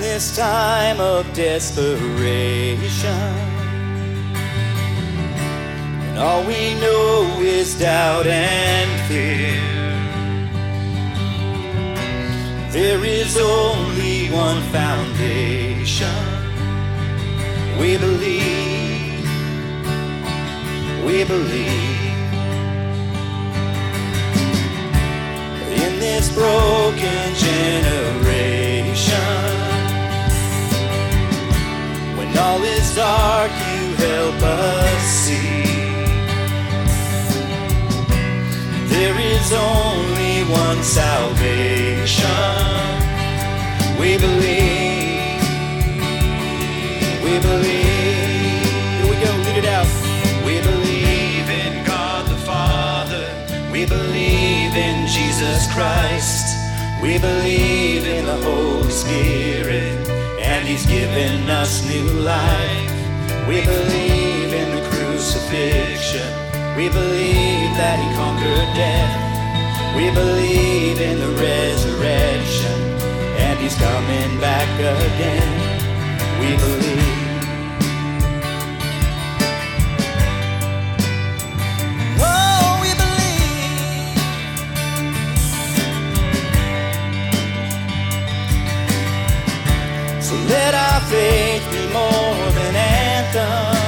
this time of desperation. And all we know is doubt and fear. There is only one foundation. We believe, we believe. In this broken generation, see. There is only one salvation. We believe. We believe. Here we go. Lead it out. We believe in God the Father. We believe in Jesus Christ. We believe in the Holy Spirit. And He's given us new life. We believe in the crucifixion. We believe that He conquered death. We believe in the resurrection. And He's coming back again. We believe. Oh, we believe. So let our faith be more than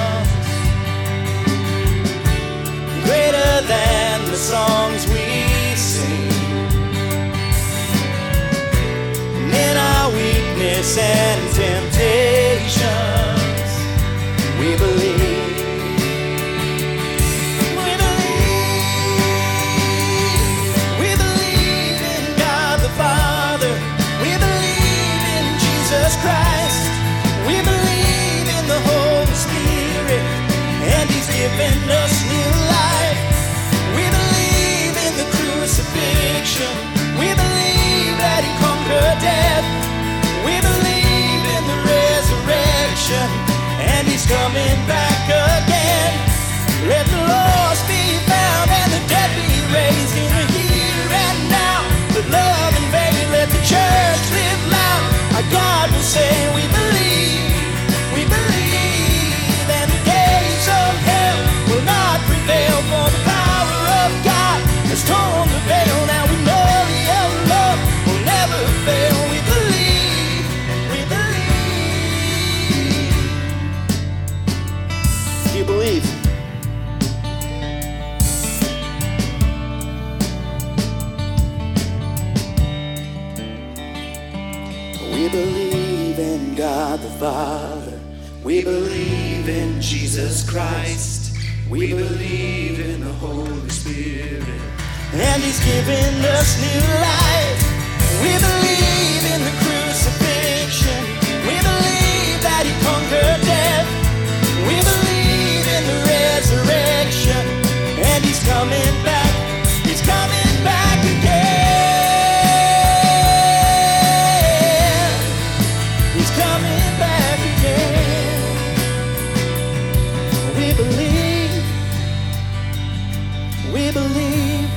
And He's given us new life. We believe in the crucifixion. We believe that He conquered death. We believe in the resurrection. And He's coming back you believe? We believe in God the Father. We believe in Jesus Christ. We believe in the Holy Spirit. And He's given us new life. We believe We believe. We believe.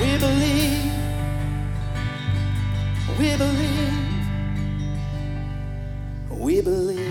We believe. We believe. We believe